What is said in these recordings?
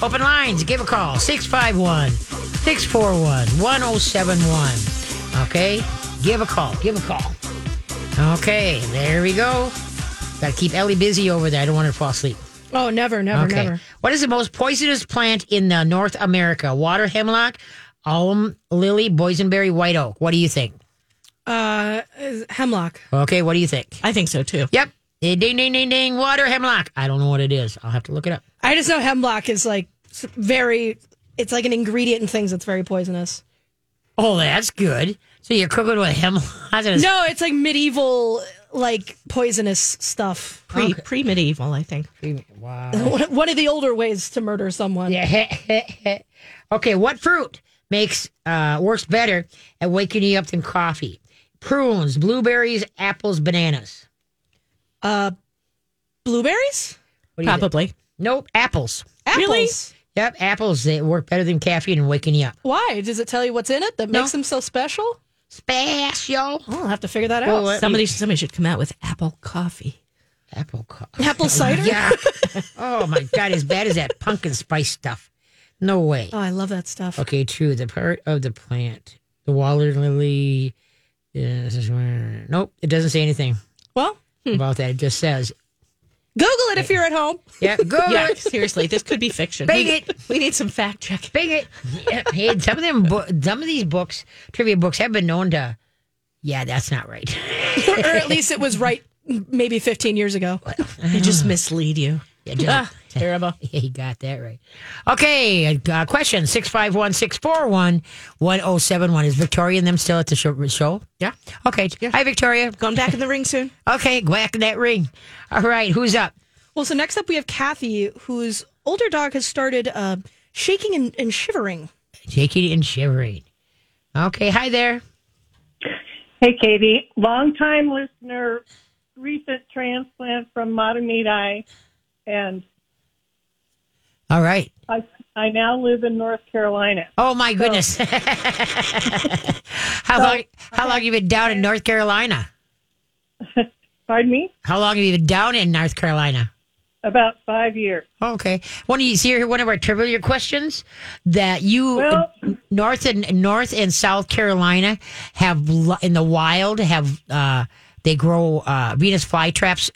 Open lines. Give a call. 651 641 1071. Okay? Give a call. Give a call. Okay, there we go. Got to keep Ellie busy over there. I don't want her to fall asleep. Oh, never, never, okay. never. What is the most poisonous plant in uh, North America? Water hemlock, alum lily, boysenberry, white oak. What do you think? Uh, hemlock. Okay, what do you think? I think so too. Yep. Ding, ding, ding, ding. Water hemlock. I don't know what it is. I'll have to look it up. I just know hemlock is like very. It's like an ingredient in things that's very poisonous. Oh, that's good. So you're cooking with hemlock? No, it's like medieval, like poisonous stuff. Pre pre medieval, I think. Wow. One one of the older ways to murder someone. Yeah. okay, what fruit makes uh, works better at waking you up than coffee? Prunes, blueberries, apples, bananas. Uh, blueberries. What do you think? Nope, apples. Apples. Really? Yep, apples. They work better than caffeine and waking you up. Why? Does it tell you what's in it that No. makes them so special? Special. Oh, I'll have to figure that out. Well, Somebody somebody should come out with apple coffee. Apple coffee. Apple cider. Yeah. oh my god, as bad as that pumpkin spice stuff. No way. Oh, I love that stuff. Okay, true. The part of the plant, the water lily. Nope, it doesn't say anything Well, hmm. about that. It just says, Google it if you're at home. yeah, go Yeah, it, seriously, this could be fiction. Bang we, it. we need some fact check. bing it. Yeah, hey, some of them, bo- some of these books, trivia books, have been known to. Yeah, that's not right. or at least it was right maybe 15 years ago. They just mislead you. Yeah, just- Ah, terrible. Yeah, you got that right. Okay, uh, question 651 641 1071. Is Victoria and them still at the show? show? Yeah. Okay. Hi, Victoria. Going back in the ring soon. Okay, go back in that ring. All right, who's up? Well, so next up we have Kathy, whose older dog has started uh, shaking and, and shivering. Shaking and shivering. Okay, hi there. Hey, Katie. Longtime listener, recent transplant from Matamidi, and All right. I, I now live in North Carolina. Oh my goodness. how long how long have you been down in North Carolina? Pardon me? How long have you been down in North Carolina? About five years. Okay. One of you see here one of our trivia questions that you Well- North and North and South Carolina have in the wild have uh they grow uh Venus flytraps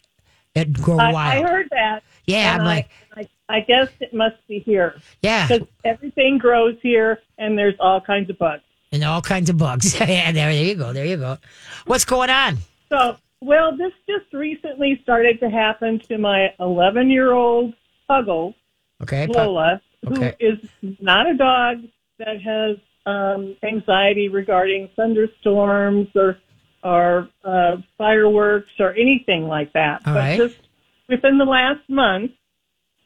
that grow I, I heard that. Yeah, I'm I- like- I, I guess it must be here yeah. because everything grows here, and there's all kinds of bugs. And all kinds of bugs. yeah, there, there you go. There you go. What's going on? So, well, this just recently started to happen to my 11 year old Puggle, Okay. Lola, Okay. who is not a dog that has um, anxiety regarding thunderstorms or or uh, fireworks or anything like that. All but right. just within the last month,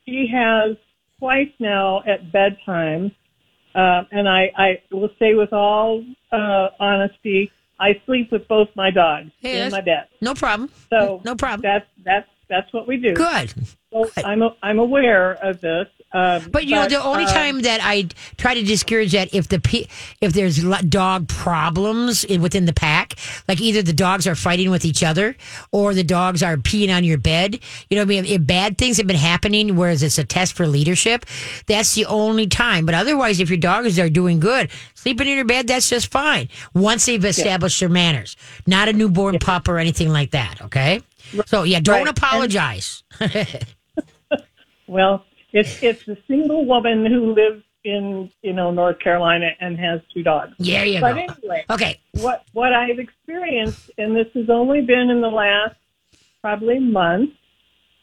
she has twice now at bedtime, uh, and I, I will say with all uh, honesty, I sleep with both my dogs Hey, in my bed. No problem. So no problem. That's that's that's what we do. Good. I'm a, I'm aware of this. Um, But you know, the only um, time that I try to discourage that if the pe- if there's dog problems in, within the pack, like either the dogs are fighting with each other or the dogs are peeing on your bed. You know, what I mean, if, if bad things have been happening, whereas it's a test for leadership, that's the only time. But otherwise, if your dogs are doing good, sleeping in your bed, that's just fine. Once they've established their manners, not a newborn pup or anything like that. Okay. So yeah, don't Right. apologize. Well, it's it's a single woman who lives in you know North Carolina and has two dogs. There you But go. anyway, Okay. what what I've experienced, and this has only been in the last probably month.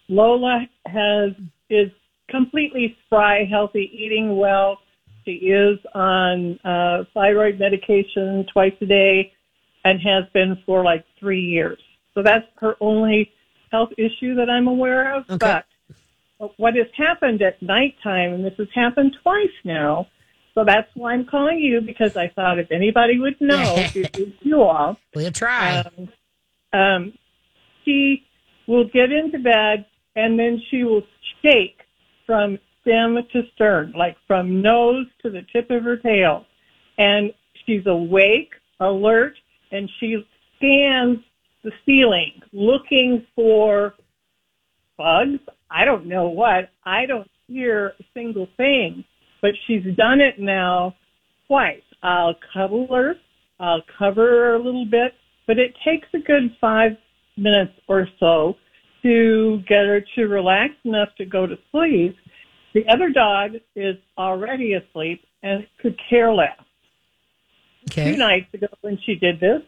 Lola has is completely spry, healthy, eating well. She is on uh, thyroid medication twice a day, and has been for like three years. So that's her only health issue that I'm aware of. Okay. But what has happened at nighttime, and this has happened twice now. So that's why I'm calling you because I thought if anybody would know, you all. We'll try. Um, um, she will get into bed and then she will shake from stem to stern, like from nose to the tip of her tail. And she's awake, alert, and she scans the ceiling looking for bugs. I don't know what. I don't hear a single thing, but she's done it now twice. I'll cuddle her, I'll cover her a little bit, but it takes a good five minutes or so to get her to relax enough to go to sleep. The other dog is already asleep and could care less. Two nights ago when she did this,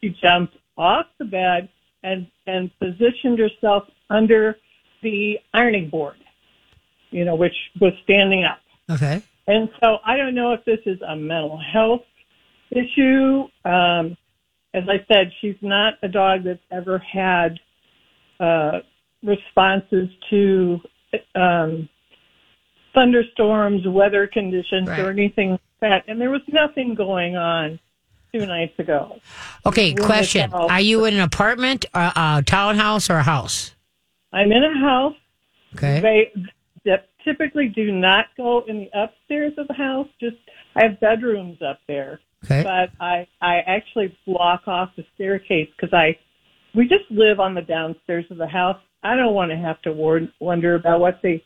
she jumped off the bed and, and positioned herself under the ironing board, you know, which was standing up. Okay. And so I don't know if this is a mental health issue. Um, as I said, she's not a dog that's ever had uh, responses to um, thunderstorms, weather conditions, Right. or anything like that. And there was nothing going on two nights ago. Okay. Question. Are you in an apartment, a, a townhouse, or a house? I'm in a house. Okay. They that typically do not go in the upstairs of the house. Just I have bedrooms up there. Okay. but I I actually block off the staircase because I we just live on the downstairs of the house. I don't want to have to wor- wonder about what they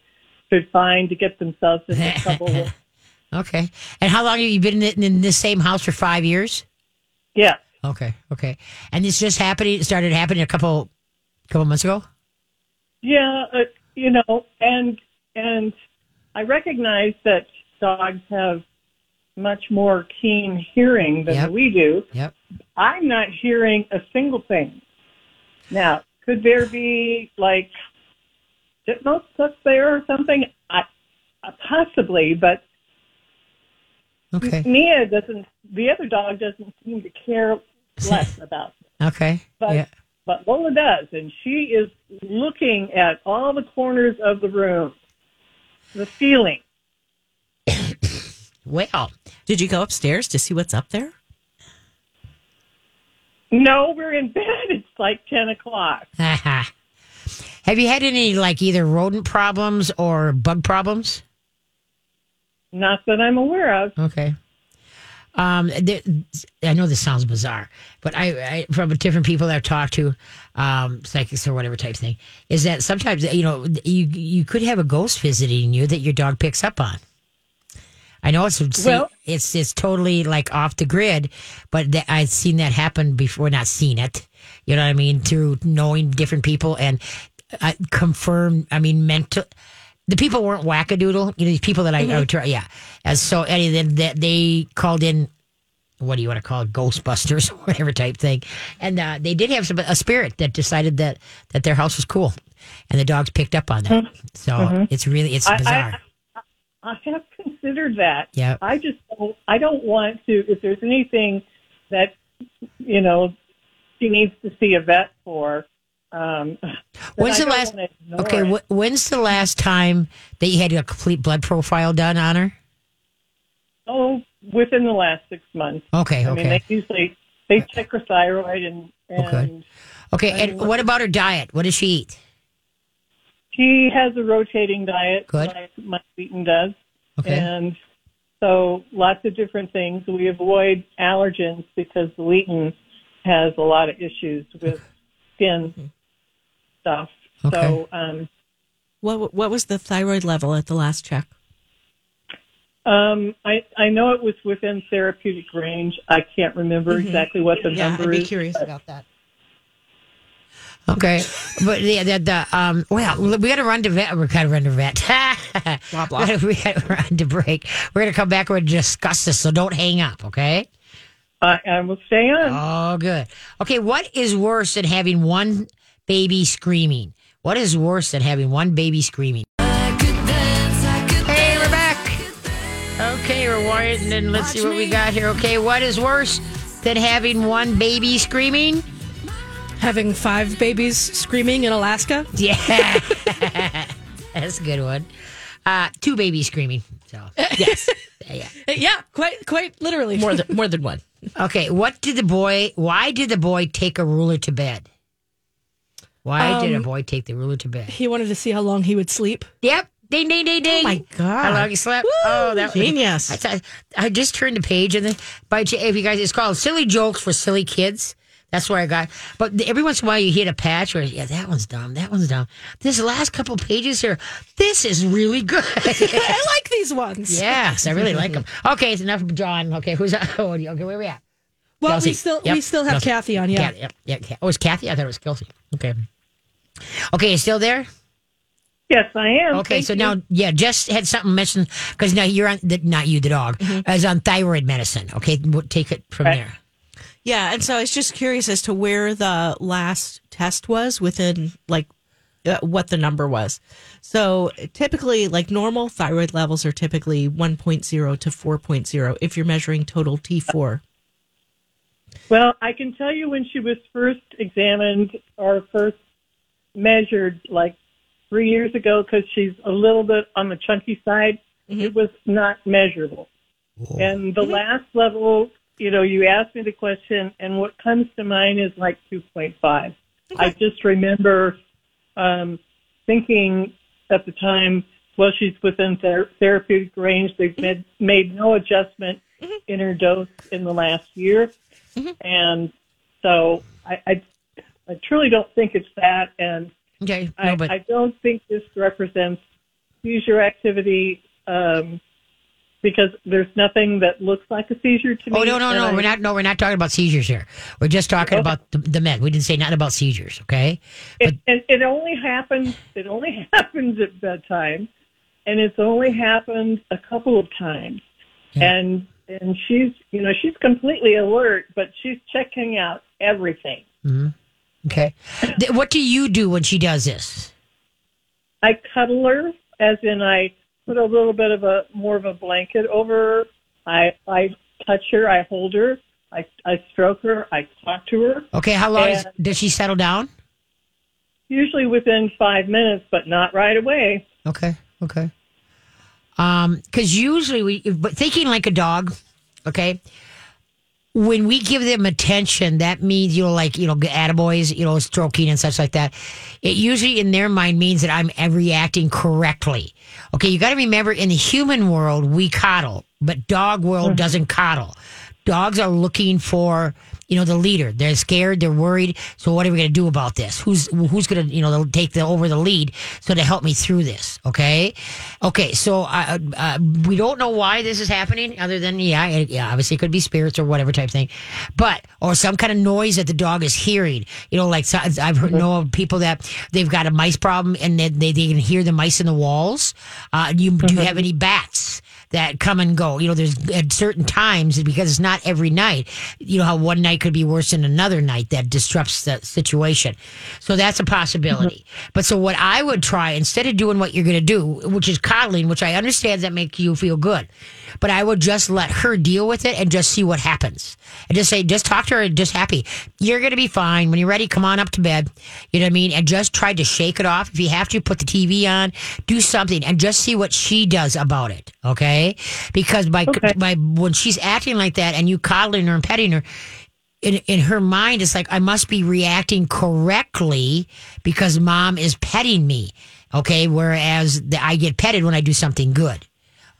could find to get themselves into trouble. with. Okay. And how long have you been in, in this same house for five years? Yeah, Okay. Okay. And this just happening started happening a couple couple months ago. Yeah, uh, you know, and and I recognize that dogs have much more keen hearing than Yep. we do. Yep. I'm not hearing a single thing. Now, could there be like chipmunks up there or something? I, uh, possibly, but Okay. Mia doesn't. The other dog doesn't seem to care less about. It. Okay. But yeah. But Lola does, and she is looking at all the corners of the room, the ceiling. Well. Did you go upstairs to see what's up there? No, we're in bed. It's like ten o'clock. Have you had any like either rodent problems or bug problems? Not that I'm aware of. Okay. Um, there, I know this sounds bizarre, but I, I from different people that I've talked to, um, psychics or whatever type thing, is that sometimes you know you you could have a ghost visiting you that your dog picks up on. I know it's Well- it's it's totally like off the grid, but that, I've seen that happen before. Not seen it, you know what I mean, through knowing different people and uh, confirm. I mean, mental. The people weren't wackadoodle. You know, these people that I, I mm-hmm. would try. Yeah, as so any then that they called in. What do you want to call it? Ghostbusters, or whatever type thing, and uh, they did have some, a spirit that decided that that their house was cool, and the dogs picked up on that. Hmm. So mm-hmm. it's really it's I- I- bizarre. I have considered that. Yeah. I just don't, I don't want to. If there's anything that you know she needs to see a vet for. Um, When's I the last? Okay, wh- when's the last time that you had a complete blood profile done on her? oh, within the last six months. Okay, I mean, okay, they usually they check her thyroid and and Okay. okay. And what about her diet? What does she eat? she has a rotating diet Good. like my Wheaten does, Okay, and so lots of different things. We avoid allergens because the Wheaten has a lot of issues with skin stuff. Okay. So um, What What was the thyroid level at the last check? um, I I know it was within therapeutic range. I can't remember exactly what the number is. I'd be is, curious but- about that. okay. But the, the, the um. Well, we got to run to vet. We're kind of run to vet. Blah, blah. we got to run to break. We're gonna come back. We're gonna discuss this. So don't hang up. Okay. I, I will stay on. Oh, good. Okay, what is worse than having one baby screaming? What is worse than having one baby screaming? Hey, we're back. Okay, we're wired, and then let's see what we got here. Okay, what is worse than having one baby screaming? Having five babies screaming in Alaska. Yeah, that's a good one. Uh, two babies screaming. So Yes, yeah. Yeah, quite quite literally. more than more than one. Okay, what did the boy? Why did the boy take a ruler to bed? Why did a Um, boy take the ruler to bed? He wanted to see how long he would sleep. Yep. Ding, ding, ding, ding. Oh my God. How long you slept? oh, that was Genius. I, I just turned the page and then by if you guys, it's called "Silly Jokes for Silly Kids." That's where I got. But every once in a while, you hit a patch where yeah, that one's dumb. That one's dumb. This last couple pages here, this is really good. I like these ones. yes, I really like them. Okay, it's enough of John. Okay, who's oh, okay? Where we at? Well, Kelsey. we still Yep. we still have Kelsey. Kathy on. Yeah. Yeah, yeah, yeah. Oh, it's Kathy. I thought it was Kelsey. Okay. Okay, you still there? Yes, I am. Okay, Thank so you. now, yeah, just had something mentioned because now you're on the not you, the dog, is on thyroid medicine. Okay, we'll take it from Right. there. Yeah, and so I was just curious as to where the last test was within like uh, what the number was. So typically, like normal thyroid levels are typically 1.0 to 4.0 if you're measuring total T4. Well, I can tell you when she was first examined our first measured, like three years ago, because she's a little bit on the chunky side, mm-hmm. it was not measurable. And the mm-hmm. last level, you know, you asked me the question, and what comes to mind is like 2.5. I just remember um, thinking at the time, well, she's within ther- therapeutic range. They've mm-hmm. made, made no adjustment in her dose in the last year. And so I, I, I truly don't think it's that. And Okay, I, no, but I don't think this represents seizure activity um, because there's nothing that looks like a seizure to me. oh no, no, no, I- we're not. No, we're not talking about seizures here. We're just talking Okay. about the, the men. We didn't say nothing about seizures. Okay, It, and it only happens. It only happens at bedtime, and it's only happened a couple of times. And and she's you know she's completely alert, but she's checking out everything. Okay. What do you do when she does this? I cuddle her, as in I put a little bit of a more of a blanket over her. I I touch her, I hold her, I I stroke her, I talk to her. Okay, how long is, does she settle down? Usually within five minutes, but not right away. Okay. Okay. Um, because usually we, but thinking like a dog, okay. When we give them attention, that means you know, like you know, attaboys, you know, stroking and such like that. It usually in their mind means that I'm reacting correctly. Okay, you got to remember in the human world we coddle, but dog world mm. doesn't coddle. Dogs are looking for you know the leader. They're scared. They're worried. So what are we going to do about this? Who's who's going to you know take the over the lead so to help me through this? Okay, okay. So uh, uh, we don't know why this is happening, other than yeah, it, yeah. Obviously, it could be spirits or whatever type thing, but or some kind of noise that the dog is hearing. You know, like so- I've heard know of people that they've got a mice problem and they they, they can hear the mice in the walls. Uh, you do you have any bats? That come and go. You know, there's at certain times because it's not every night. You know how one night could be worse than another night that disrupts the situation. So that's a possibility. Mm-hmm. But so what I would try instead of doing what you're going to do, which is coddling, which I understand that make you feel good, but I would just let her deal with it and just see what happens. And just say, just talk to her and just happy. You're going to be fine. When you're ready, come on up to bed. You know what I mean? And just try to shake it off. If you have to, put the TV on, do something and just see what she does about it. Okay. Because by, Okay. by when she's acting like that and you coddling her and petting her, in, in her mind, it's like I must be reacting correctly because mom is petting me. Okay. Whereas the, I get petted when I do something good.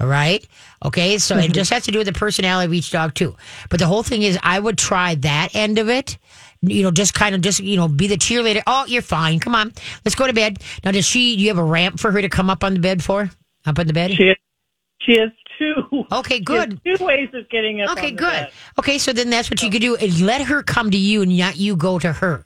All right. Okay. So it mm-hmm. just has to do with the personality of each dog too. But the whole thing is I would try that end of it. You know, just kind of just, you know, be the cheerleader. Oh, you're fine. Come on. Let's go to bed. Now, does she, do you have a ramp for her to come up on the bed for? Up on the bed? She she has two. Okay, good. two ways of getting up. Okay, good. bed. Okay, so then that's what you could do is let her come to you and not you go to her.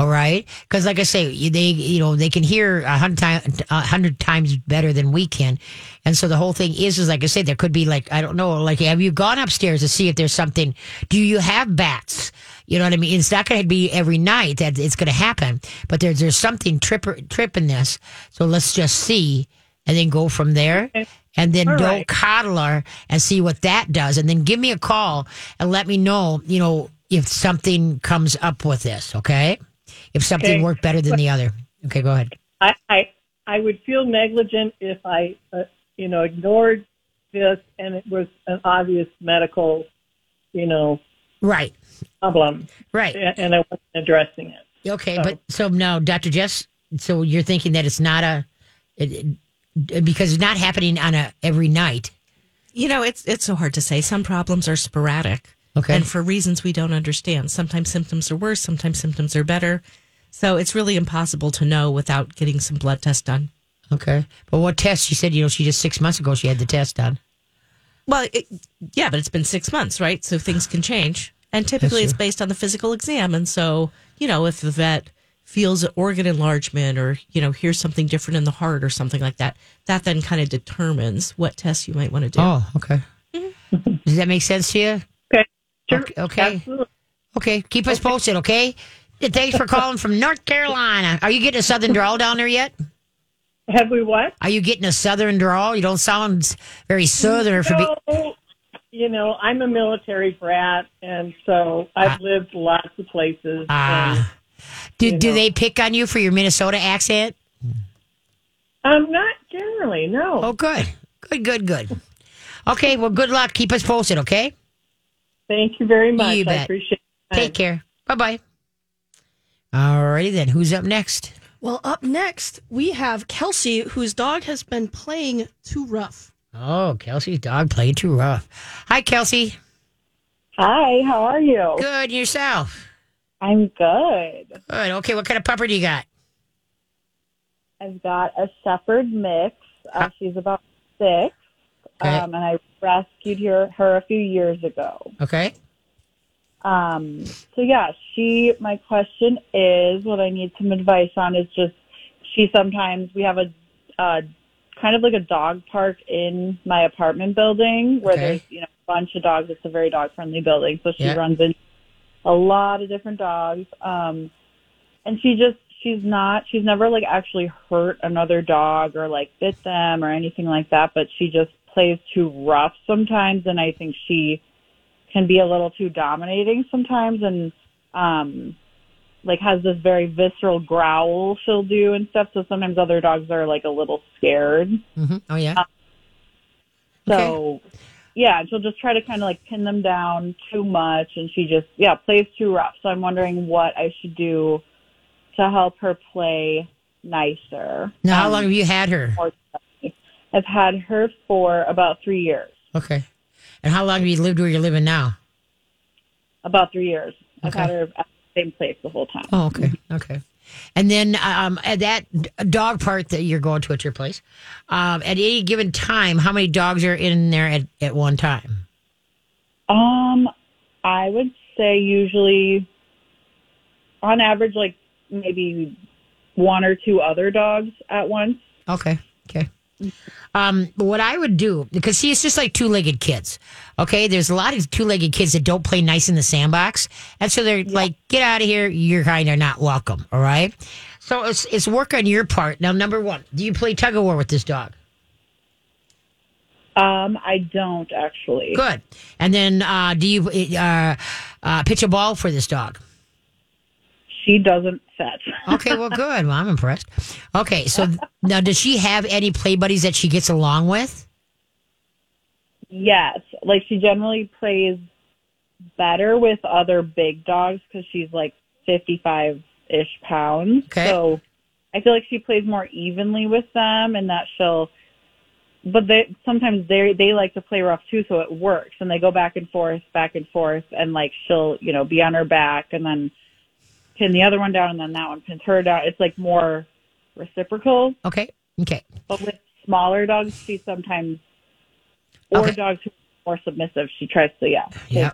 All right, because like I say, they you know they can hear a hundred times a hundred times better than we can, and so the whole thing is is like I said, there could be like I don't know, like have you gone upstairs to see if there's something? Do you have bats? You know what I mean? It's not going to be every night that it's going to happen, but there's there's something tripper tripping this. So let's just see, and then go from there. Okay. And then All don't right. coddle her and see what that does. And then give me a call and let me know, you know, if something comes up with this, okay? If something Okay. worked better than the other. Okay, go ahead. I, I I would feel negligent if I uh, you know ignored this and it was an obvious medical you know Right, problem right. and and I wasn't addressing it. Okay, So- but so now, Dr. Jess, so you're thinking that it's not a, it, it- because it's not happening on a every night. You know, it's it's so hard to say. Some problems are sporadic. Okay. And for reasons we don't understand. Sometimes symptoms are worse, sometimes symptoms are better. So it's really impossible to know without getting some blood tests done. Okay. But what test? She said, you know, she just six months ago she had the test done. Well, it, yeah, but it's been six months, right? So things can change. And typically it's based on the physical exam. And so, you know, if the vet feels an organ enlargement or, you know, hears something different in the heart or something like that, that then kind of determines what tests you might want to do. Oh, okay. Mm-hmm. Does that make sense to you? Okay. Sure. Okay. Okay. Absolutely. Okay. Keep us posted, okay? Thanks for calling from North Carolina. Are you getting a southern drawl down there yet? Have we what? Are you getting a southern drawl? You don't sound very southern for be- So, you know, I'm a military brat, and so I've lived lots of places. and Ah. Do, do know. they pick on you for your Minnesota accent? um, not generally, no. Oh, good. Good, good, good. Okay, well, good luck. Keep us posted, okay? Thank you very much. You I appreciate it. Take care. Bye bye. All righty then. Who's up next? Well, up next, we have Kelsey, whose dog has been playing too rough. Oh, Kelsey's dog played too rough. Hi, Kelsey. Hi, how are you? Good. Yourself? I'm good. Good. Okay, what kind of pupper do you got? I've got a Shepherd mix. Uh, she's about six, Okay. um, and I rescued her, her a few years ago. Okay. Um, so yeah, she. My question is, what I need some advice on is just she sometimes we have a uh, kind of like a dog park in my apartment building where Okay. there's you know a bunch of dogs. It's a very dog friendly building, so she Yeah. runs in a lot of different dogs. Um, and she just she's not she's never like actually hurt another dog or like bit them or anything like that, but she just plays too rough sometimes, and I think she can be a little too dominating sometimes and um like has this very visceral growl she'll do and stuff so sometimes other dogs are like a little scared. Hmm Oh, yeah. so yeah she'll just try to kind of like pin them down too much and she just yeah plays too rough. So i'm wondering what i should do to help her play nicer. Now, how Um, long have you had her? I've had her for about three years Okay. And how long have you lived where you're living now? about three years i've Okay. had her at the same place the whole time Oh, okay. Okay. And then um, at that dog part that you're going to at your place, um, at any given time, how many dogs are in there at, at one time? Um, I would say usually, on average, like maybe one or two other dogs at once. Okay. Okay. Um, what I would do, because see, it's just like two legged kids. Okay. There's a lot of two legged kids that don't play nice in the sandbox. And so they're like, get out of here. You're kind of not welcome. All right. So it's, it's work on your part. Now, number one, do you play tug of war with this dog? Um, I don't actually. Good. And then, uh, do you, uh, uh, pitch a ball for this dog? She doesn't fetch. Okay, well, good. Well, I'm impressed. Okay, so now does she have any play buddies that she gets along with? yes, like she generally plays better with other big dogs because she's like fifty-five ish pounds. Okay. So I feel like she plays more evenly with them, and that she'll. But they sometimes they they like to play rough too, so it works, and they go back and forth, back and forth, and like she'll you know be on her back, and then pin the other one down, and then that one pins her down. It's like more reciprocal. Okay, okay, But with smaller dogs, she sometimes or Okay. dogs who are more submissive, she tries to yeah. yeah.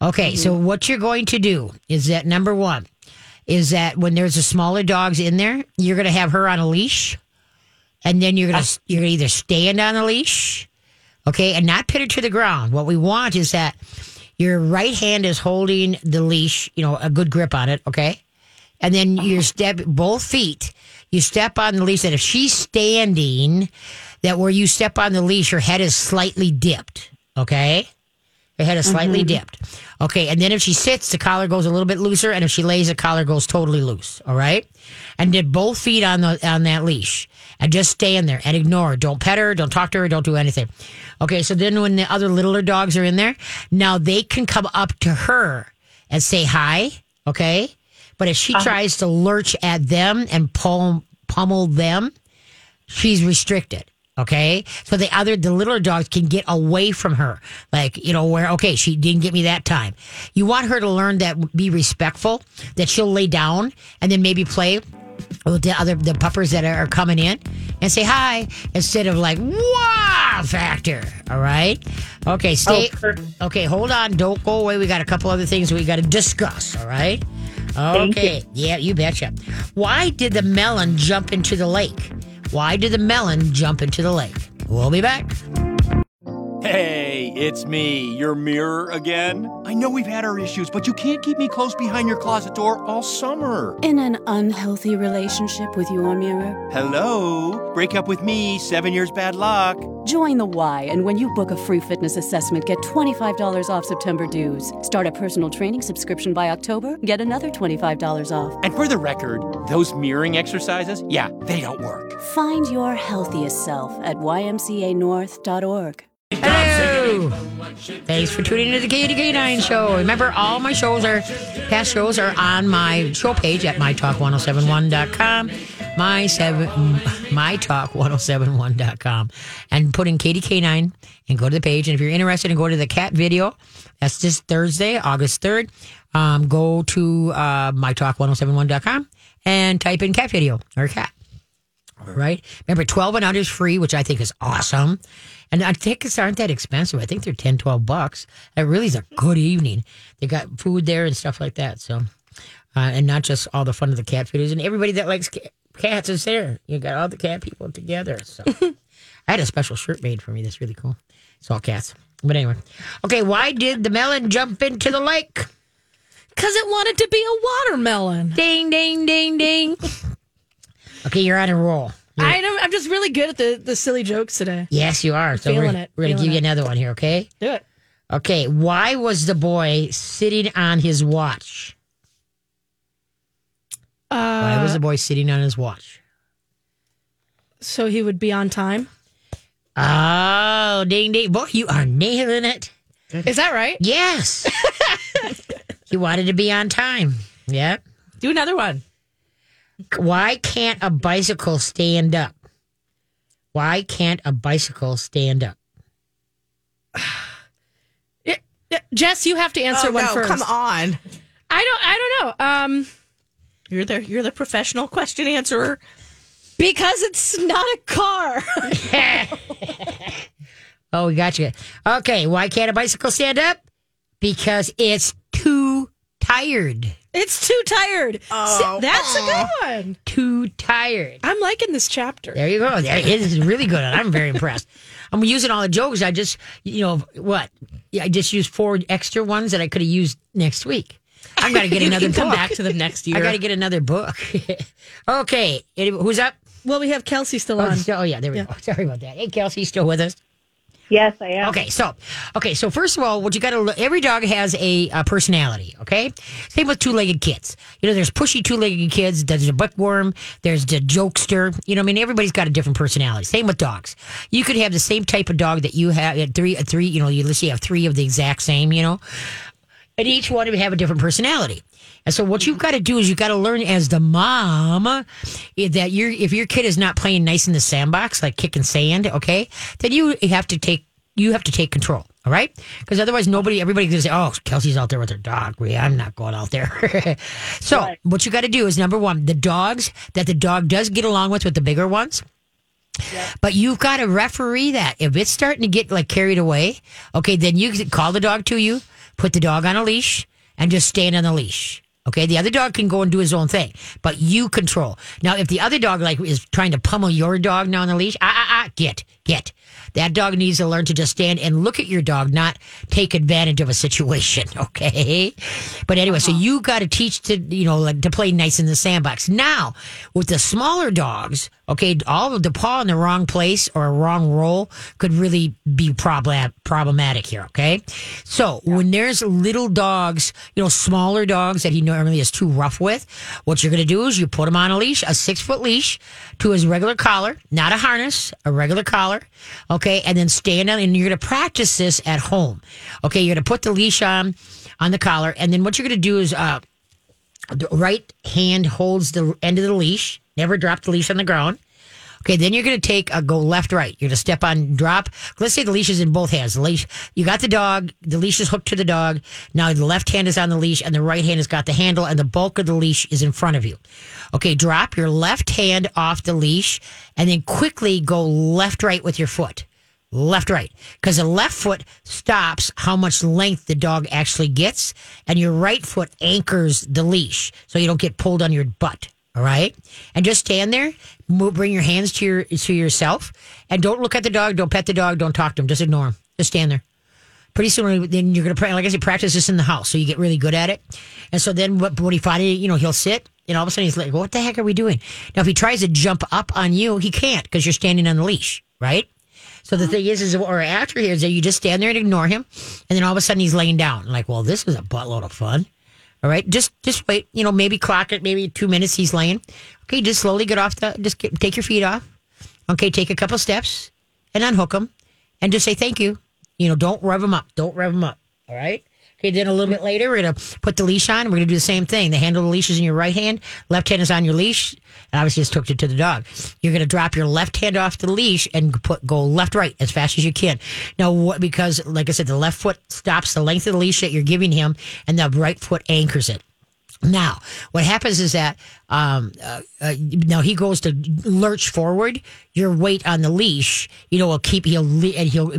Okay, so mm-hmm. what you're going to do is that number one is that when there's a smaller dogs in there, you're going to have her on a leash, and then you're going to you're to either stand on the leash, okay, and not pin her to the ground. What we want is that your right hand is holding the leash, you know, a good grip on it, okay, and then you step both feet. You step on the leash, and if she's standing, that where you step on the leash, her head is slightly dipped, okay. Her head is slightly mm-hmm. dipped. Okay, and then if she sits, the collar goes a little bit looser, and if she lays, the collar goes totally loose. All right, and did both feet on the on that leash, and just stay in there and ignore her. Don't pet her, don't talk to her, don't do anything. Okay, so then when the other littler dogs are in there, now they can come up to her and say hi. Okay, but if she uh-huh. tries to lurch at them and pummel them, she's restricted. Okay. So the other, the littler dogs can get away from her. Like, you know, where, okay, she didn't get me that time. You want her to learn that, be respectful, that she'll lay down and then maybe play the other, the puppers that are coming in and say hi instead of like, wow factor. All right. Okay. Stay. okay. Hold on. Don't go away. We got a couple other things we got to discuss. All right. Okay. Yeah, you betcha. Why did the melon jump into the lake? Why did the melon jump into the lake? We'll be back. Hey, it's me, your mirror again. I know we've had our issues, but you can't keep me close behind your closet door all summer. In an unhealthy relationship with your mirror? Hello? Break up with me, seven years bad luck. Join the Y, and when you book a free fitness assessment, get $25 off September dues. Start a personal training subscription by October, get another $25 off. And for the record, those mirroring exercises, yeah, they don't work. Find your healthiest self at ymcanorth.org. Hello. Thanks for tuning into the KDK9 show. Remember, all my shows are, past shows are on my show page at mytalk1071.com. My seven, mytalk1071.com. And put in KDK9 and go to the page. And if you're interested in go to the cat video, that's this Thursday, August 3rd. Um, go to uh, mytalk1071.com and type in cat video or cat. All right. Remember, 12 and under is free, which I think is awesome. And I tickets aren't that expensive. I think they're 10, 12 bucks. It really is a good evening. They got food there and stuff like that. So, uh, and not just all the fun of the cat videos. And everybody that likes ca- cats is there. You got all the cat people together. So, I had a special shirt made for me that's really cool. It's all cats. But anyway. Okay. Why did the melon jump into the lake? Because it wanted to be a watermelon. Ding, ding, ding, ding. okay. You're on a roll. You're- I don't, I'm just really good at the, the silly jokes today. Yes, you are. So Feeling we're, it, we're going to give you another one here, okay? Do it. Okay. Why was the boy sitting on his watch? Why was Uh, the boy sitting on his watch? so he would be on time. Oh, ding, ding. Boy, you are nailing it. Is that right? Yes. he wanted to be on time. Yeah. Do another one. Why can't a bicycle stand up? Why can't a bicycle stand up? Yeah, yeah, Jess, you have to answer oh, one no, first. come on. I don't. I don't know. Um, You're the you're the professional question answerer. because it's not a car. Oh, we got you. Okay. Why can't a bicycle stand up? Because it's too tired. It's too tired. Oh, That's a good oh. one. Too tired. I'm liking this chapter. There you go. There, it is really good. I'm very impressed. I'm using all the jokes. I just, you know, what? I just used four extra ones that I could have used next week. I got to get another can come book. back to them next year. I got to get another book. okay. Any- Who's up? Well, we have Kelsey still Oh, on. still- oh, yeah. There we go. Sorry about that. Hey, Kelsey, still with us? Yes, I am. Okay, so okay, so first of all, what you got to look. Every dog has a, uh personality. Okay, same with two-legged kids. You know, there's pushy two-legged kids. There's a bookworm. There's the jokester. You know, I mean, everybody's got a different personality. Same with dogs. You could have the same type of dog that you have. uh, Three, uh, three. You know, you let's say you have three of the exact same. You know, and each one them have a different personality. And so what you've got to do is you've got to learn as the mom eh, that you're if your kid is not playing nice in the sandbox, like kicking sand, okay, then you have to take you have to take control. All right, because otherwise nobody, everybody's gonna say, "Oh, Kelsey's out there with her dog." Well, I'm not going out there. so what you got to do is number one, the dogs that the dog does get along with with the bigger ones. But you've got to referee that. If it's starting to get like carried away, okay, then you can call the dog to you, put the dog on a leash, and just stand on the leash. Okay, the other dog can go and do his own thing, but you control. Now, if the other dog like is trying to pummel your dog now on the leash, ah ah ah, get get. That dog needs to learn to just stand and look at your dog, not take advantage of a situation. Okay, but anyway, so you got to teach to you know like to play nice in the sandbox. Now, with the smaller dogs, okay, all of the paw in the wrong place or a wrong roll could really be problem problematic here. Okay, so when there's little dogs, you know, smaller dogs that he normally is too rough with, what you're going to do is you put him on a leash, a six foot leash, to his regular collar, not a harness, a regular collar. Okay, and then stand on, and you're going to practice this at home. Okay, you're going to put the leash on on the collar, and then what you're going to do is uh, the right hand holds the end of the leash. Never drop the leash on the ground. Okay, then you're going to take a go left, right. You're going to step on, drop. Let's say the leash is in both hands. The leash, you got the dog, the leash is hooked to the dog. Now the left hand is on the leash and the right hand has got the handle and the bulk of the leash is in front of you. Okay, drop your left hand off the leash and then quickly go left, right with your foot. Left, right. Because the left foot stops how much length the dog actually gets and your right foot anchors the leash so you don't get pulled on your butt. All right, and just stand there. Move, bring your hands to your to yourself, and don't look at the dog. Don't pet the dog. Don't talk to him. Just ignore him. Just stand there. Pretty soon, then you're gonna pra- like I said, practice this in the house, so you get really good at it. And so then, what when he finally, you know, he'll sit, and all of a sudden he's like, "What the heck are we doing?" Now, if he tries to jump up on you, he can't because you're standing on the leash, right? So the thing is, is what or after here is that you just stand there and ignore him, and then all of a sudden he's laying down. Like, well, this is a buttload of fun. All right, just just wait. You know, maybe clock it. Maybe two minutes he's laying. Okay, just slowly get off the. Just get, take your feet off. Okay, take a couple steps and unhook him, and just say thank you. You know, don't rev him up. Don't rev him up. All right. Okay, then a little bit later, we're gonna put the leash on. We're gonna do the same thing. The handle of the leash is in your right hand. Left hand is on your leash, obviously it's hooked it to the dog. You're gonna drop your left hand off the leash and put go left right as fast as you can. Now, what? Because like I said, the left foot stops the length of the leash that you're giving him, and the right foot anchors it. Now, what happens is that um, uh, uh, now he goes to lurch forward. Your weight on the leash, you know, will keep he'll and he'll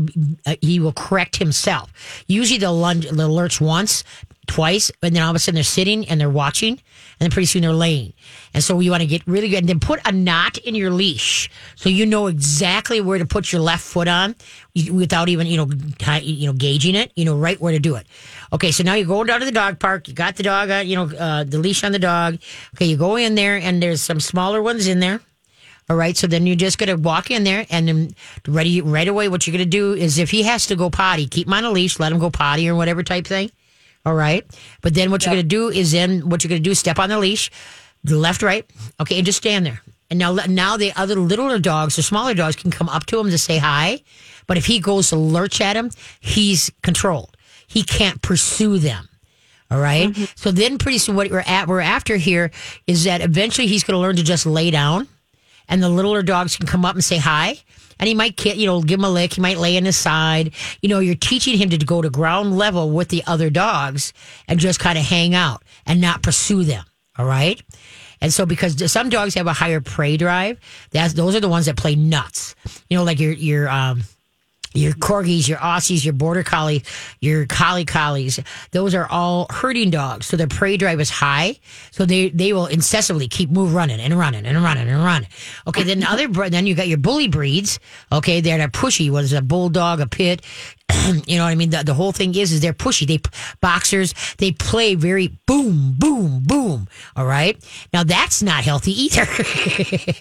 uh, he will correct himself. Usually they'll lunge, they'll lurch once, twice, and then all of a sudden they're sitting and they're watching, and then pretty soon they're laying. And so you want to get really good, and then put a knot in your leash so you know exactly where to put your left foot on without even you know you know gauging it. You know right where to do it. Okay, so now you're going down to the dog park. You got the dog, uh, you know, uh, the leash on the dog. Okay, you go in there, and there's some smaller ones in there. All right, so then you're just gonna walk in there, and then ready right away. What you're gonna do is, if he has to go potty, keep him on a leash, let him go potty or whatever type thing. All right, but then what you're gonna do is then what you're gonna do is step on the leash, the left, right. Okay, and just stand there. And now, now the other littler dogs, the smaller dogs, can come up to him to say hi. But if he goes to lurch at him, he's controlled. He can't pursue them. All right? Mm-hmm. So then pretty soon what we're at we're after here is that eventually he's gonna learn to just lay down and the littler dogs can come up and say hi. And he might, you know, give him a lick. He might lay on his side. You know, you're teaching him to go to ground level with the other dogs and just kind of hang out and not pursue them. All right. And so, because some dogs have a higher prey drive, that's those are the ones that play nuts. You know, like your your um, your corgis, your Aussies, your border collie, your collie collies, those are all herding dogs. So their prey drive is high. So they, they will incessantly keep move running and running and running and running. Okay. Then the other, then you got your bully breeds. Okay. They're that pushy. What is a bulldog, a pit? you know what I mean? The, the whole thing is, is they're pushy. They boxers, they play very boom, boom, boom. All right. Now that's not healthy either.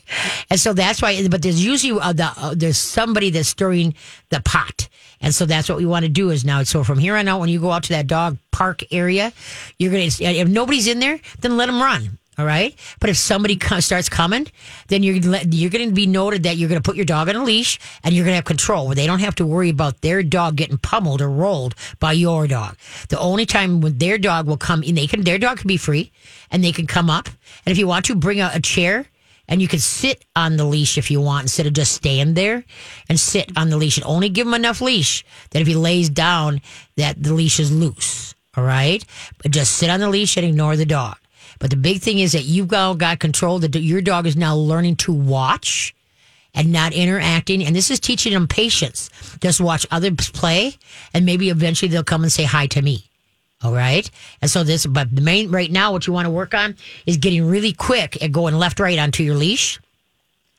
and so that's why, but there's usually uh, the, uh, there's somebody that's stirring the pot. And so that's what we want to do is now. So from here on out, when you go out to that dog park area, you're going to, if nobody's in there, then let them run. All right. But if somebody co- starts coming, then you're you're going to be noted that you're going to put your dog on a leash and you're going to have control where they don't have to worry about their dog getting pummeled or rolled by your dog. The only time when their dog will come in, they can their dog can be free and they can come up. And if you want to bring a, a chair and you can sit on the leash if you want instead of just stand there and sit on the leash and only give him enough leash that if he lays down that the leash is loose. All right. But just sit on the leash and ignore the dog. But the big thing is that you've now got control that your dog is now learning to watch and not interacting. And this is teaching them patience. Just watch others play and maybe eventually they'll come and say hi to me. All right. And so this, but the main right now, what you want to work on is getting really quick at going left, right onto your leash.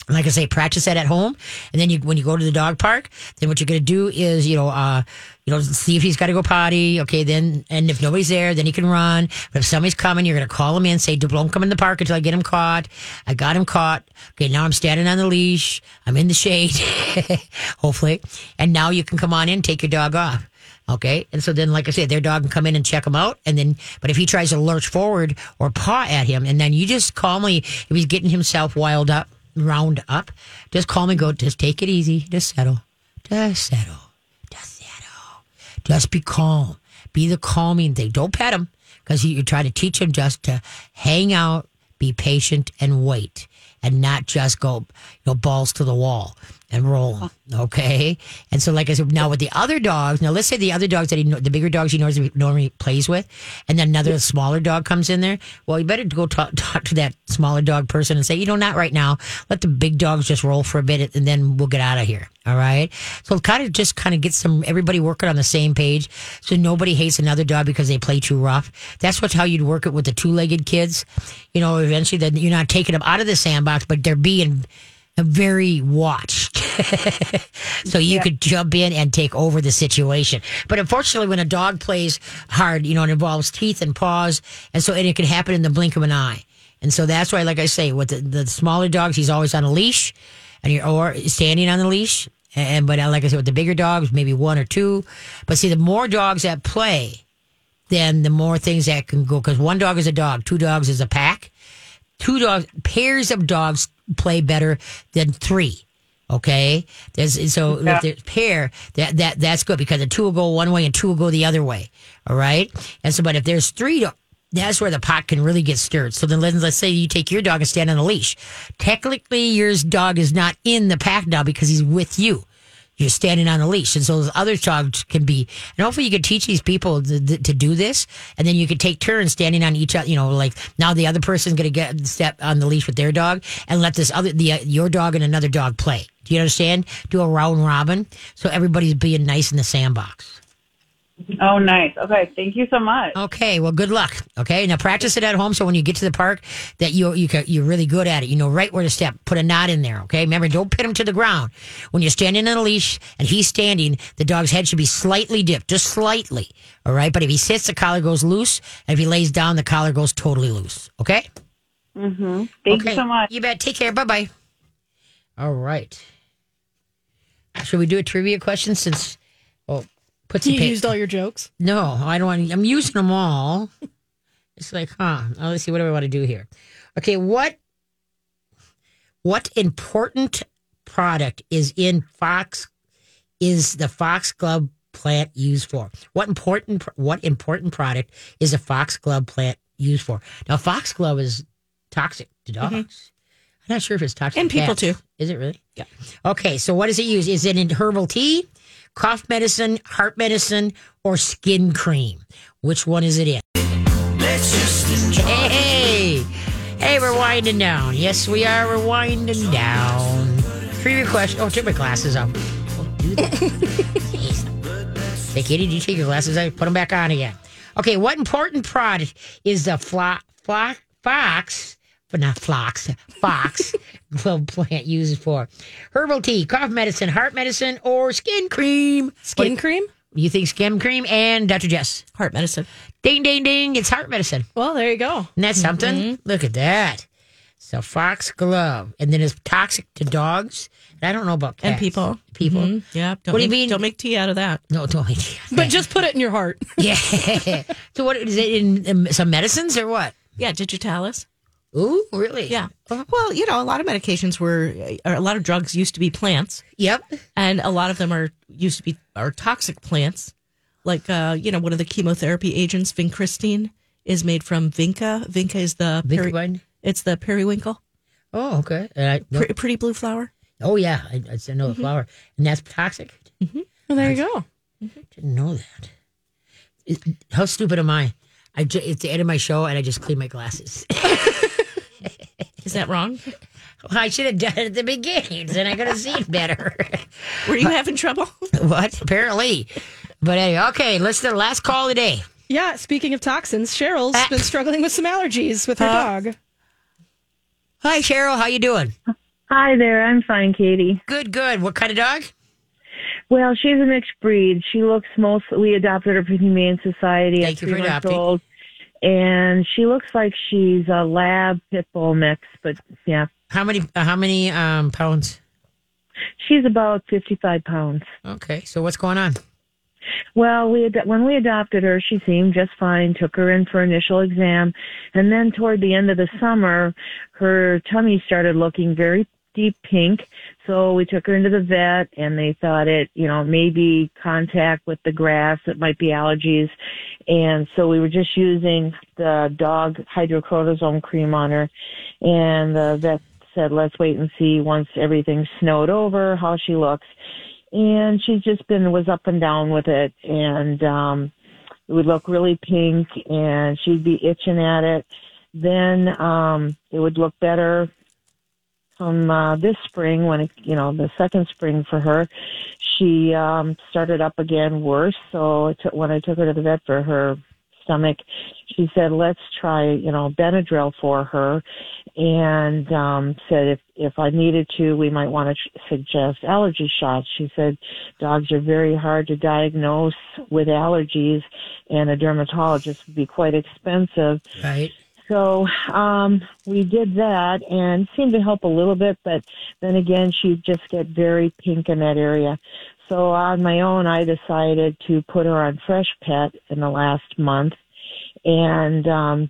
Like I say, practice that at home. And then you, when you go to the dog park, then what you're going to do is, you know, uh, you know, see if he's got to go potty. Okay. Then, and if nobody's there, then he can run. But if somebody's coming, you're going to call him in, say, don't come in the park until I get him caught. I got him caught. Okay. Now I'm standing on the leash. I'm in the shade, hopefully. And now you can come on in, take your dog off. Okay. And so then, like I said, their dog can come in and check him out. And then, but if he tries to lurch forward or paw at him, and then you just calmly, if he's getting himself wild up, round up, just calmly go, just take it easy, just settle, just settle, just settle, just be calm, be the calming thing. Don't pet him because you try to teach him just to hang out, be patient and wait and not just go, you know, balls to the wall and roll. Okay. And so, like I said, now with the other dogs, now let's say the other dogs that he, the bigger dogs he normally, normally plays with, and then another smaller dog comes in there. Well, you better go talk, talk to that smaller dog person and say, you know, not right now. Let the big dogs just roll for a bit and then we'll get out of here. All right. So kind of just kind of get some, everybody working on the same page. So nobody hates another dog because they play too rough. That's what how you'd work it with the two legged kids. You know, eventually then you're not taking them out of the sandbox, but they're being very watched. so you could jump in and take over the situation. But unfortunately, when a dog plays hard, you know, it involves teeth and paws. And so, and it can happen in the blink of an eye. And so that's why, like I say, with the, the smaller dogs, he's always on a leash and you're or standing on the leash. And, but uh, like I said, with the bigger dogs, maybe one or two. But see, the more dogs that play, then the more things that can go. Because one dog is a dog, two dogs is a pack. Two dogs, pairs of dogs play better than three. Okay, there's so if there's pair that that that's good because the two will go one way and two will go the other way. All right, and so but if there's three, do- that's where the pot can really get stirred. So then let's let's say you take your dog and stand on a leash. Technically, your dog is not in the pack now because he's with you you're standing on a leash. And so those other dogs can be, and hopefully you could teach these people to, to do this. And then you could take turns standing on each other, you know, like now the other person's going to get step on the leash with their dog and let this other, the, uh, your dog and another dog play. Do you understand? Do a round robin. So everybody's being nice in the sandbox. Oh, nice. Okay, thank you so much. Okay, well, good luck. Okay, now practice it at home so when you get to the park, that you you ca- you're really good at it. You know right where to step. Put a knot in there. Okay, remember don't pin him to the ground. When you're standing on a leash and he's standing, the dog's head should be slightly dipped, just slightly. All right, but if he sits, the collar goes loose, and if he lays down, the collar goes totally loose. Okay. Mm-hmm. Thank okay. you so much. You bet. Take care. Bye bye. All right. Should we do a trivia question since? Put You used all your jokes. no, I don't want. I'm using them all. It's like, huh? Oh, let's see. What do I want to do here? Okay, what what important product is in Fox? Is the Foxglove plant used for? What important what important product is a Foxglove plant used for? Now, Foxglove is toxic to dogs. Mm-hmm. I'm not sure if it's toxic And to people cats. too. Is it really? Yeah. Okay, so what does it use? Is it in herbal tea, cough medicine, heart medicine, or skin cream? Which one is it in? Hey, hey, we're winding down. Yes, we are. We're winding down. Trivia question. Oh, took my glasses off. Don't do that. Jeez. hey, Katie, did you take your glasses off? Put them back on again. Okay, what important product is the flo- flo- fox, but not flox, fox glove plant used for? Herbal tea, cough medicine, heart medicine, or skin cream? Skin What- cream? You think skin cream and Dr. Jess? Heart medicine. Ding, ding, ding. It's heart medicine. Well, there you go. Isn't that something? Look at that. So fox glove, and then it's toxic to dogs. And I don't know about cats. And people. People. Mhm. Yeah. Don't What do you make, mean? Don't make tea out of that. No, don't make tea. But just put it in your heart. yeah. so what is it in, in some medicines or what? Yeah. Digitalis. Ooh, really? Yeah. Well, you know, a lot of medications were, or a lot of drugs used to be plants, Yep. and a lot of them are used to be are toxic plants. Like, uh, you know, one of the chemotherapy agents, vincristine, is made from vinca. Vinca is the peri- Vinca it's the periwinkle, Oh, okay. And I, no- Pre- pretty blue flower. oh, yeah. I, I said no the mm-hmm. flower, and that's toxic. Mm-hmm. Well, there you go. Mm-hmm. Didn't know that. It- how stupid am I? I ju- it's the end of my show, and I just clean my glasses. Is that wrong? I should have done it at the beginning, then I could have seen better. Were you having trouble? what? Apparently. But anyway, okay, let's do the last call of the day. Yeah, speaking of toxins, Cheryl's Ah. been struggling with some allergies with her Huh? dog. Hi, Cheryl. How you doing? Hi there, I'm fine, Katie. Good, good. What kind of dog? Well, she's a mixed breed. She looks mostly. We adopted her from Humane Society Thank at you three for months adopting. old, and she looks like she's a lab pit bull mix. But yeah, How many? Uh, how many um, pounds? she's about fifty-five pounds. Okay, so what's going on? Well, we ad- when we adopted her, she seemed just fine. Took her in for initial exam, and then toward the end of the summer, her tummy started looking very deep pink. So we took her into the vet and they thought it, you know, maybe contact with the grass. It might be allergies. And so we were just using the dog hydrocortisone cream on her and the vet said, let's wait and see once everything's snowed over how she looks. And she's just been, was up and down with it and, um, it would look really pink and she'd be itching at it. Then, um, it would look better from uh, this spring when it, you know the second spring for her she um started up again worse. So it took, when i took her to the vet for her stomach she said let's try you know benadryl for her. And um said if if i needed to we might want to tr- suggest allergy shots. She said dogs are very hard to diagnose with allergies and a dermatologist would be quite expensive. Right. So um, we did that and seemed to help a little bit, but then again, she'd just get very pink in that area. So on my own, I decided to put her on Fresh Pet in the last month, and um,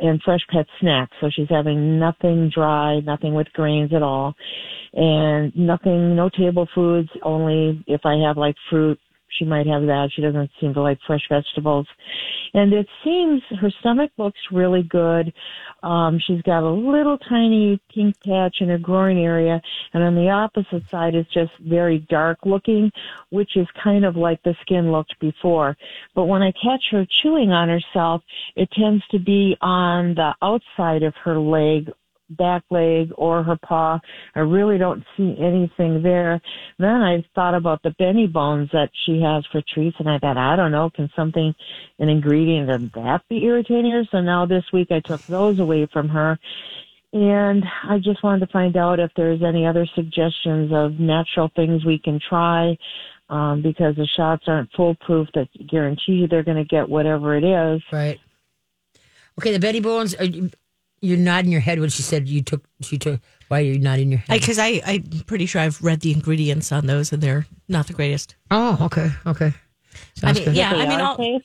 and Fresh Pet snacks. So she's having nothing dry, nothing with grains at all, and nothing, no table foods. Only if I have like fruit, she might have that. She doesn't seem to like fresh vegetables. And it seems her stomach looks really good. Um, she's got a little tiny pink patch in her groin area, and on the opposite side is just very dark looking, which is kind of like the skin looked before. But when I catch her chewing on herself, it tends to be on the outside of her leg back leg or her paw. I really don't see anything there. Then I thought about the Benebones that she has for treats and I thought, I don't know, can something, an ingredient of that be irritating her? So now this week I took those away from her. And I just wanted to find out if there's any other suggestions of natural things we can try. Um, because the shots aren't foolproof that guarantee you they're going to get whatever it is. Right. Okay, the Betty Bones. Are you, you're nodding your head when she said you took. She took. Why are you nodding your head? Because I, I, am pretty sure I've read the ingredients on those, and they're not the greatest. oh, okay, okay. I mean, good. yeah, I mean, all,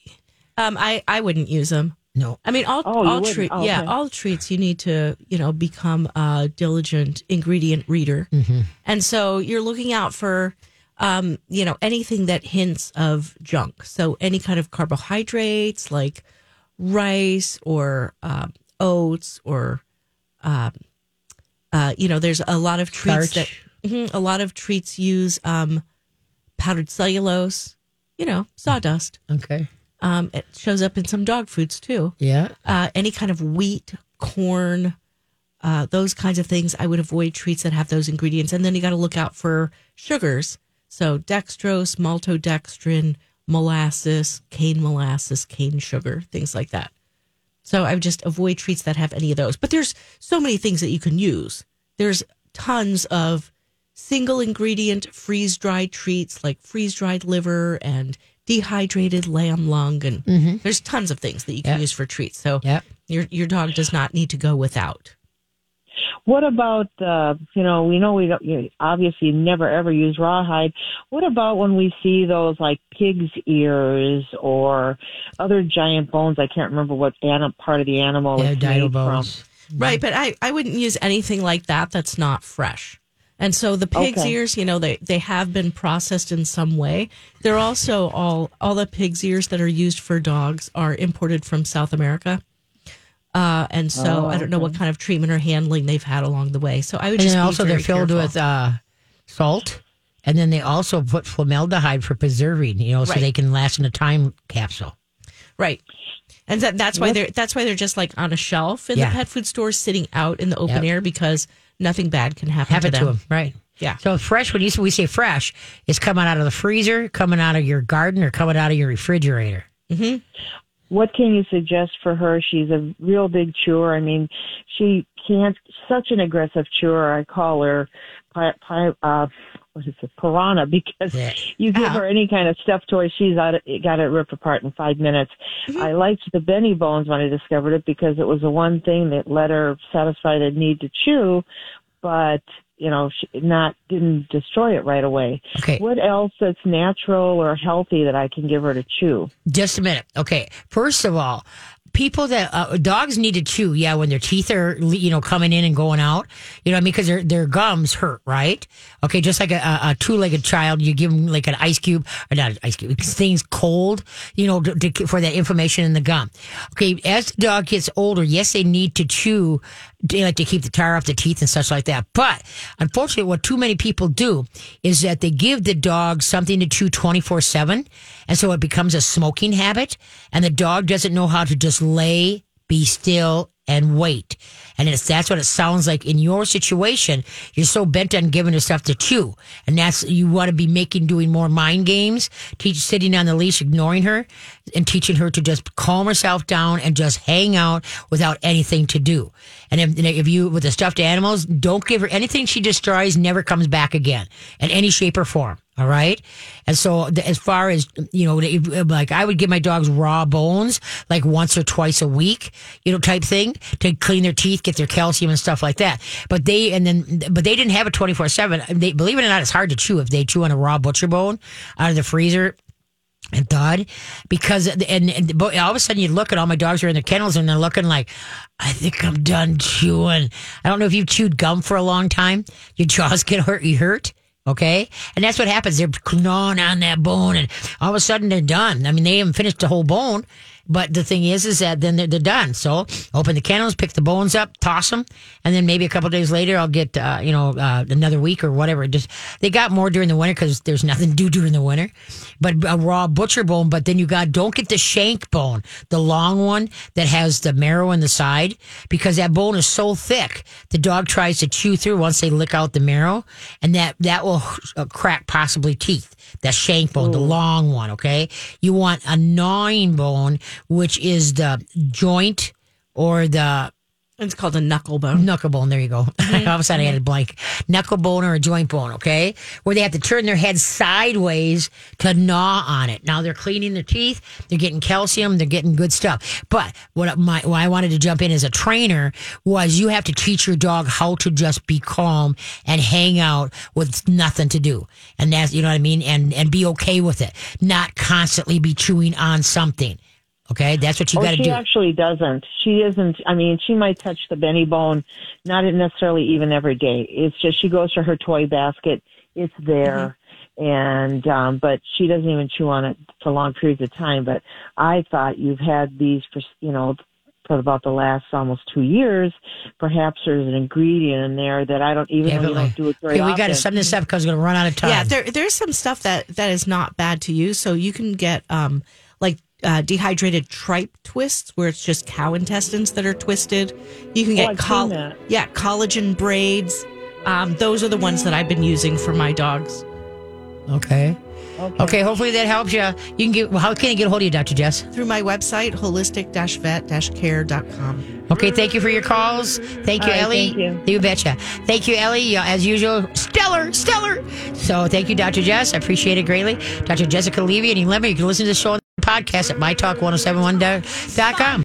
um, I, I wouldn't use them. No. I mean, all Oh, all treats. Oh, Yeah, okay. all treats. You need to, you know, become a diligent ingredient reader, Mm-hmm. and so you're looking out for, um, you know, anything that hints of junk. So any kind of carbohydrates like rice or um, oats or, um, uh, you know, there's a lot of treats Starch. that Mhm, a lot of treats use um, powdered cellulose. You know, sawdust. Okay. Um, it shows up in some dog foods too Yeah. uh, any kind of wheat, corn, uh, those kinds of things. I would avoid treats that have those ingredients. And then you got to look out for sugars. So dextrose, maltodextrin, molasses, cane molasses, cane sugar, things like that. So I would just avoid treats that have any of those. But there's so many things that you can use. There's tons of single ingredient freeze dried treats like freeze dried liver and dehydrated lamb lung and mm-hmm. there's tons of things that you can Yeah. use for treats. So Yep. your your dog does not need to go without. What about, uh, you know, we know we don't, you obviously never ever use rawhide. What about when we see those like pig's ears or other giant bones? I can't remember what anim- part of the animal Yeah, it's made bones. Right, but I, I wouldn't use anything like that that's not fresh. And so the pig's Okay. ears, you know, they, they have been processed in some way. They're also all all the pig's ears that are used for dogs are imported from South America. Uh, and so I don't know what kind of treatment or handling they've had along the way. So I would And just be also they're filled careful. with uh, salt, and then they also put formaldehyde for preserving. You know, so they can last in a time capsule. Right. And that, that's why they're that's why they're just like on a shelf in Yeah. the pet food store, sitting out in the open Yep. air because nothing bad can happen Have to them. to them, right? Yeah. So fresh. When you we say fresh, it's coming out of the freezer, coming out of your garden, or coming out of your refrigerator. What can you suggest for her? She's a real big chewer. I mean, she can't, such an aggressive chewer. I call her, pi, pi, uh, what is it, piranha, because Yeah. you give Yeah. her any kind of stuffed toy, she's out, got it ripped apart in five minutes. I liked the Benebones when I discovered it because it was the one thing that let her satisfy the need to chew, but you know, not didn't destroy it right away. Okay. What else that's natural or healthy that I can give her to chew? Just a minute. Okay. First of all, people that uh, dogs need to chew, yeah, when their teeth are you know coming in and going out, you know what I mean, because their their gums hurt, right? Okay, just like a, a, a two legged child, you give them like an ice cube or not an ice cube, things cold, you know, to, to, for that inflammation in the gum. Okay, as the dog gets older, yes, they need to chew, like to keep the tar off the teeth and such like that. But unfortunately, what too many people do is that they give the dog something to chew twenty four seven, and so it becomes a smoking habit, and the dog doesn't know how to just lay, be still, and wait. And it's, that's what it sounds like in your situation. You're so bent on giving her stuff to chew. And that's, you want to be making, doing more mind games, teach, sitting on the leash, ignoring her and teaching her to just calm herself down and just hang out without anything to do. And if, and if you, with the stuffed animals, don't give her anything she destroys, never comes back again in any shape or form. All right. And so, as far as, you know, like I would give my dogs raw bones like once or twice a week, you know, type thing to clean their teeth, get their calcium and stuff like that. But they, and then, but they didn't have a 24 7. They, believe it or not, it's hard to chew if they chew on a raw butcher bone out of the freezer and thud because and, and but all of a sudden you look at all my dogs are in their kennels and they're looking like I think I'm done chewing. I don't know if you've chewed gum for a long time, your jaws get hurt, you hurt. Okay, and that's what happens. They're gnawing on that bone, and all of a sudden they're done. I mean, they haven't finished the whole bone, but the thing is, is that then they're, they're done. So open the kennels, pick the bones up, toss them, and then maybe a couple days later, I'll get uh, you know uh, another week or whatever. Just they got more during the winter because there's nothing to do during the winter. But a raw butcher bone. But then you got don't get the shank bone, the long one that has the marrow in the side, because that bone is so thick. The dog tries to chew through once they lick out the marrow, and that that will uh, crack possibly teeth. That shank bone, the long one. Okay, you want a gnawing bone, which is the joint or the It's called a knuckle bone. knuckle bone. There you go. All of a sudden, I had a blank knuckle bone or a joint bone. Okay, where they have to turn their head sideways to gnaw on it. Now they're cleaning their teeth. They're getting calcium. They're getting good stuff. But what my why I wanted to jump in as a trainer was you have to teach your dog how to just be calm and hang out with nothing to do, and that's you know what I mean, and and be okay with it, not constantly be chewing on something. Okay, that's what you Oh, got to do. she actually doesn't. She isn't. I mean, she might touch the Benebone, not necessarily even every day. It's just she goes to her toy basket. It's there, Mm-hmm. and um, but she doesn't even chew on it for long periods of time. But I thought you've had these for you know for about the last almost two years. Perhaps there's an ingredient in there that I don't even though you don't do it very Okay, we got to sum this up because we're going to run out of time. Yeah, there there's some stuff that that is not bad to use. So you can get um like uh, dehydrated tripe twists, where it's just cow intestines that are twisted. You can Oh, get I've col- yeah collagen braids. Um, those are the ones that I've been using for my dogs. Okay. Okay. Hopefully that helps you. You can get. Well, how can I get a hold of you, Doctor Jess? through my website, holistic-vet-care.com. Okay. Thank you for your calls. Thank you, All right, Ellie. thank you. betcha. Thank you, Ellie. As usual, stellar, stellar. So thank you, Doctor Jess. I appreciate it greatly. Dr. Jessica Levy and Lemmer. You can listen to the show on the podcast at mytalk1071.com.